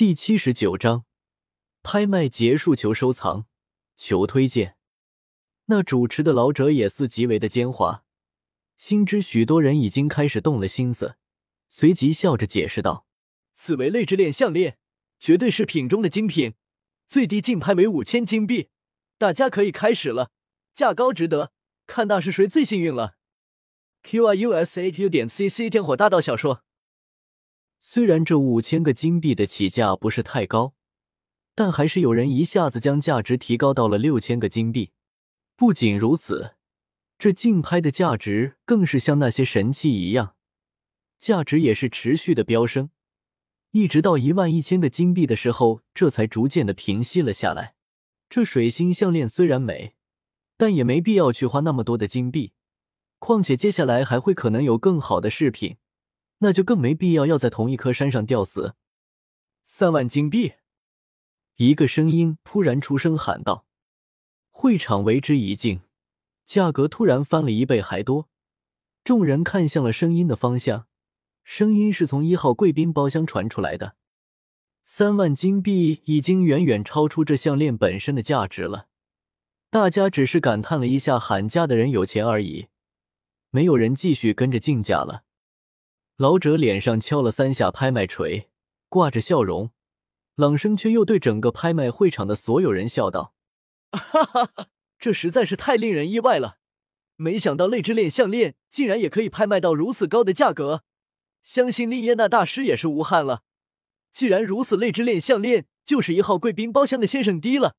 第七十九章拍卖结束，求收藏，求推荐。那主持的老者也似极为的奸猾，心知许多人已经开始动了心思，随即笑着解释道：“此为泪之链项链，绝对是品中的精品，最低竞拍为五千金币，大家可以开始了，价高值得，看那是谁最幸运了。” q i u s a q 点 c c 天火大道小说。虽然这五千个金币的起价不是太高，但还是有人一下子将价值提高到了六千个金币。不仅如此，这竞拍的价值更是像那些神器一样，价值也是持续的飙升，一直到一万一千个金币的时候，这才逐渐的平息了下来。这水星项链虽然美，但也没必要去花那么多的金币。况且接下来还会可能有更好的饰品，那就更没必要要在同一棵山上吊死。三万金币！一个声音突然出声喊道。会场为之一静，价格突然翻了一倍还多。众人看向了声音的方向，声音是从一号贵宾包厢传出来的。三万金币已经远远超出这项链本身的价值了。大家只是感叹了一下喊价的人有钱而已。没有人继续跟着竞价了。老者脸上敲了三下拍卖锤，挂着笑容。朗声却又对整个拍卖会场的所有人笑道：“哈哈哈，这实在是太令人意外了！没想到泪之链项链竟然也可以拍卖到如此高的价格，相信丽耶娜大师也是无憾了。既然如此，泪之链项链就是一号贵宾包厢的先生低了。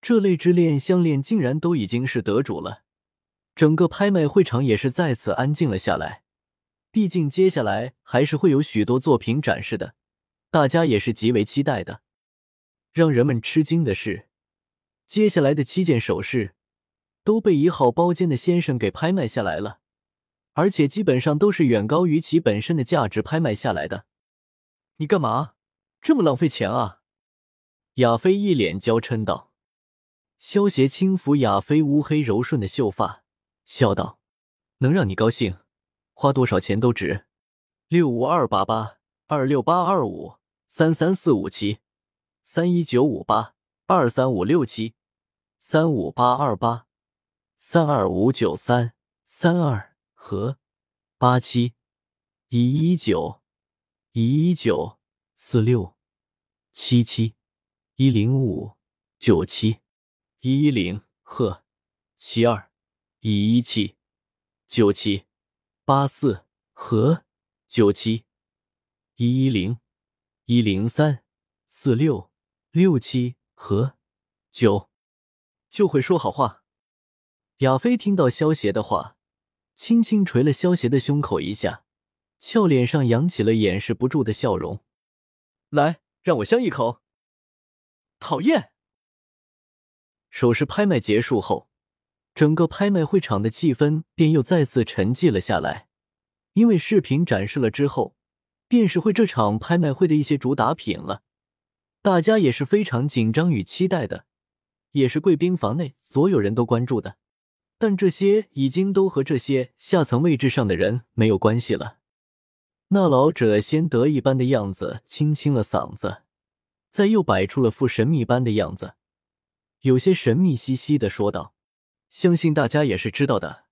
这泪之链项链竟然都已经是得主了。”整个拍卖会场也是再次安静了下来，毕竟接下来还是会有许多作品展示的，大家也是极为期待的。让人们吃惊的是，接下来的七件首饰都被一号包间的先生给拍卖下来了，而且基本上都是远高于其本身的价值拍卖下来的。你干嘛这么浪费钱啊？亚飞一脸娇嗔道。萧邪轻抚亚飞乌黑柔顺的秀发。笑道：“能让你高兴，花多少钱都值。六五二八八二六八二五三三四五七三一九五八二三五六七三五八二八三二五九三三二和八七一一九一一九四六七七一零五九七一一零和七二。”一一七九七八四和九七一一零一零三四六六七和九，就会说好话。亚飞听到萧邪的话，轻轻捶了萧邪的胸口一下，俏脸上扬起了掩饰不住的笑容。来，让我香一口。讨厌。首饰拍卖结束后。整个拍卖会场的气氛便又再次沉寂了下来，因为视频展示了之后，便是会这场拍卖会的一些主打品了。大家也是非常紧张与期待的，也是贵宾房内所有人都关注的。但这些已经都和这些下层位置上的人没有关系了。那老者先得意般的样子，清清了嗓子，再又摆出了副神秘般的样子，有些神秘兮兮的说道。相信大家也是知道的，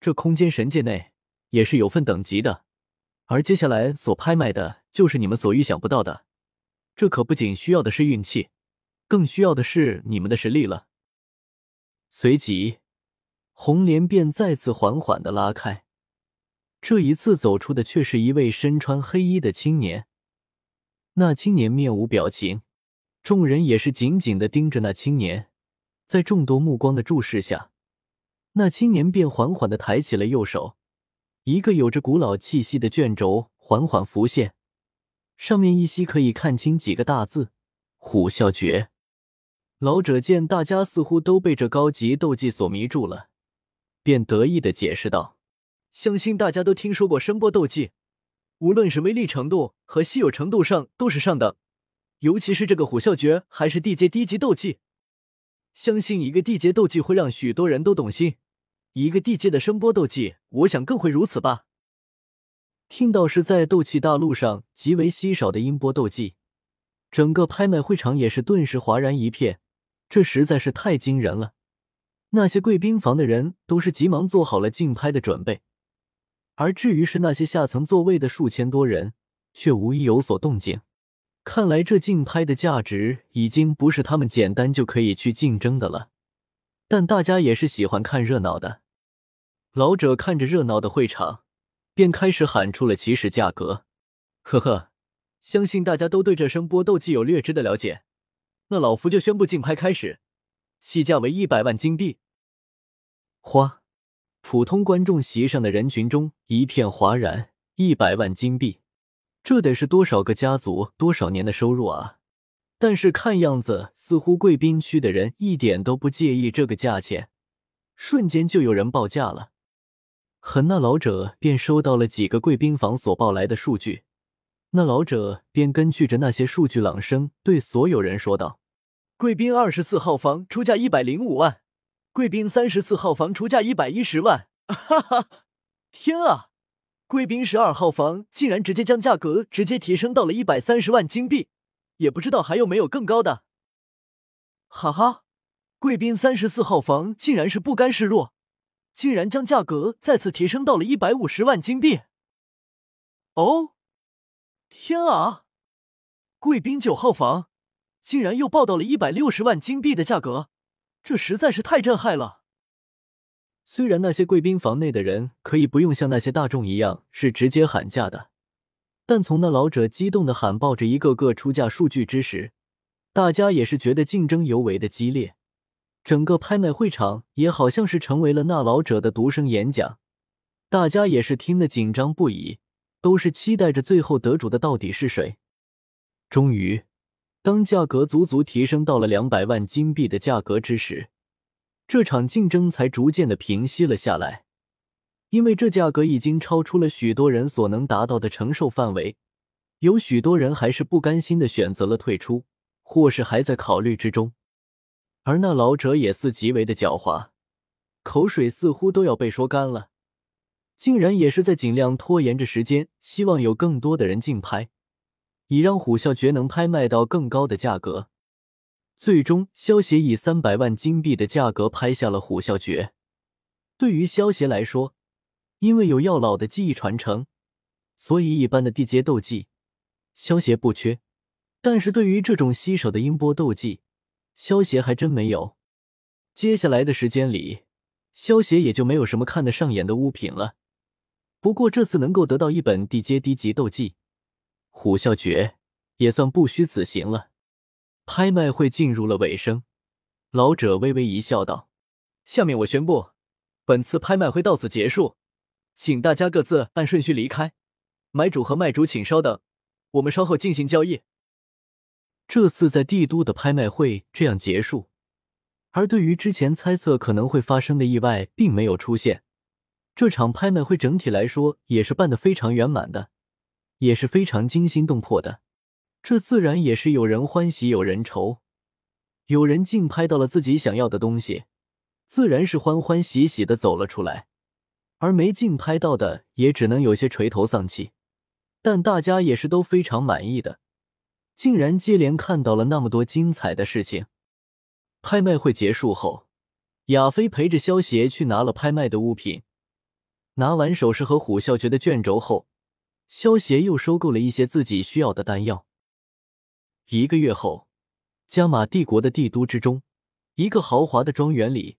这空间神界内也是有份等级的，而接下来所拍卖的就是你们所预想不到的，这可不仅需要的是运气，更需要的是你们的实力了。随即，红莲便再次缓缓的拉开，这一次走出的却是一位身穿黑衣的青年。那青年面无表情，众人也是紧紧的盯着那青年，在众多目光的注视下。那青年便缓缓的抬起了右手，一个有着古老气息的卷轴缓缓浮现，上面依稀可以看清几个大字：“虎啸诀。”老者见大家似乎都被这高级斗技所迷住了，便得意的解释道：“相信大家都听说过声波斗技，无论是威力程度和稀有程度上都是上等，尤其是这个虎啸诀还是地阶低级斗技。”相信一个地阶斗技会让许多人都动心，一个地阶的声波斗技，我想更会如此吧。听到是在斗气大陆上极为稀少的音波斗技，整个拍卖会场也是顿时哗然一片，这实在是太惊人了。那些贵宾房的人都是急忙做好了竞拍的准备，而至于是那些下层座位的数千多人，却无一有所动静。看来这竞拍的价值已经不是他们简单就可以去竞争的了。但大家也是喜欢看热闹的。老者看着热闹的会场，便开始喊出了起始价格。呵呵，相信大家都对这声波斗技有略知的了解。那老夫就宣布竞拍开始，起价为一百万金币。花，普通观众席上的人群中一片哗然。一百万金币，这得是多少个家族多少年的收入啊！但是看样子，似乎贵宾区的人一点都不介意这个价钱，瞬间就有人报价了。很，那老者便收到了几个贵宾房所报来的数据，那老者便根据着那些数据朗声对所有人说道：“贵宾二十四号房出价一百零五万，贵宾三十四号房出价一百一十万。”哈哈，天啊！贵宾十二号房竟然直接将价格直接提升到了一百三十万金币，也不知道还有没有更高的。哈哈，贵宾三十四号房竟然是不甘示弱，竟然将价格再次提升到了一百五十万金币。哦，天啊！贵宾九号房竟然又报到了一百六十万金币的价格，这实在是太震撼了。虽然那些贵宾房内的人可以不用像那些大众一样是直接喊价的，但从那老者激动的喊报着一个个出价数据之时，大家也是觉得竞争尤为的激烈。整个拍卖会场也好像是成为了那老者的独声演讲，大家也是听得紧张不已，都是期待着最后得主的到底是谁。终于，当价格足足提升到了两百万金币的价格之时。这场竞争才逐渐的平息了下来，因为这价格已经超出了许多人所能达到的承受范围，有许多人还是不甘心的选择了退出，或是还在考虑之中。而那老者也似极为的狡猾，口水似乎都要被说干了，竟然也是在尽量拖延着时间，希望有更多的人竞拍，以让虎啸诀能拍卖到更高的价格。最终，萧协以三百万金币的价格拍下了虎啸诀。对于萧协来说，因为有药老的技艺传承，所以一般的地阶斗技，萧协不缺。但是对于这种稀少的音波斗技，萧协还真没有。接下来的时间里，萧协也就没有什么看得上眼的物品了。不过这次能够得到一本地阶低级斗技虎啸诀，也算不虚此行了。拍卖会进入了尾声，老者微微一笑，道：“下面我宣布，本次拍卖会到此结束，请大家各自按顺序离开。买主和卖主请稍等，我们稍后进行交易。”这次在帝都的拍卖会这样结束，而对于之前猜测可能会发生的意外，并没有出现。这场拍卖会整体来说也是办得非常圆满的，也是非常惊心动魄的。这自然也是有人欢喜有人愁，有人竞拍到了自己想要的东西，自然是欢欢喜喜的走了出来；而没竞拍到的，也只能有些垂头丧气。但大家也是都非常满意的，竟然接连看到了那么多精彩的事情。拍卖会结束后，亚飞陪着萧协去拿了拍卖的物品，拿完首饰和虎啸诀的卷轴后，萧协又收购了一些自己需要的丹药。一个月后，加玛帝国的帝都之中，一个豪华的庄园里，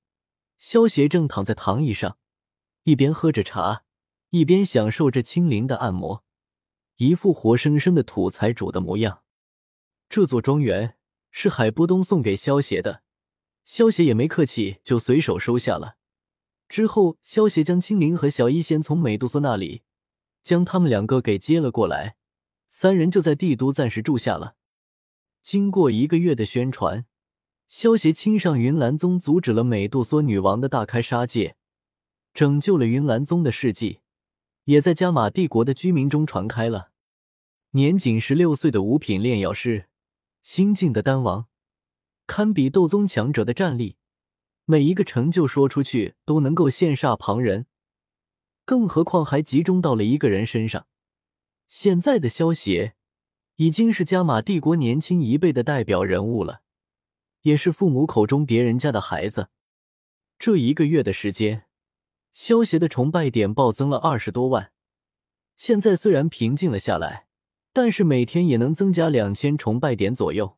萧协正躺在躺椅上，一边喝着茶，一边享受着轻灵的按摩，一副活生生的土财主的模样。这座庄园是海波东送给萧协的，萧协也没客气，就随手收下了。之后，萧协将青灵和小一仙从美杜莎那里将他们两个给接了过来，三人就在帝都暂时住下了。经过一个月的宣传，萧协亲上云岚宗，阻止了美杜莎女王的大开杀戒，拯救了云岚宗的事迹，也在加玛帝国的居民中传开了。年仅十六岁的五品炼药师，新晋的丹王，堪比斗宗强者的战力，每一个成就说出去都能够羡煞旁人，更何况还集中到了一个人身上。现在的萧协。已经是加玛帝国年轻一辈的代表人物了，也是父母口中别人家的孩子。这一个月的时间，萧协的崇拜点暴增了二十多万。现在虽然平静了下来，但是每天也能增加两千崇拜点左右。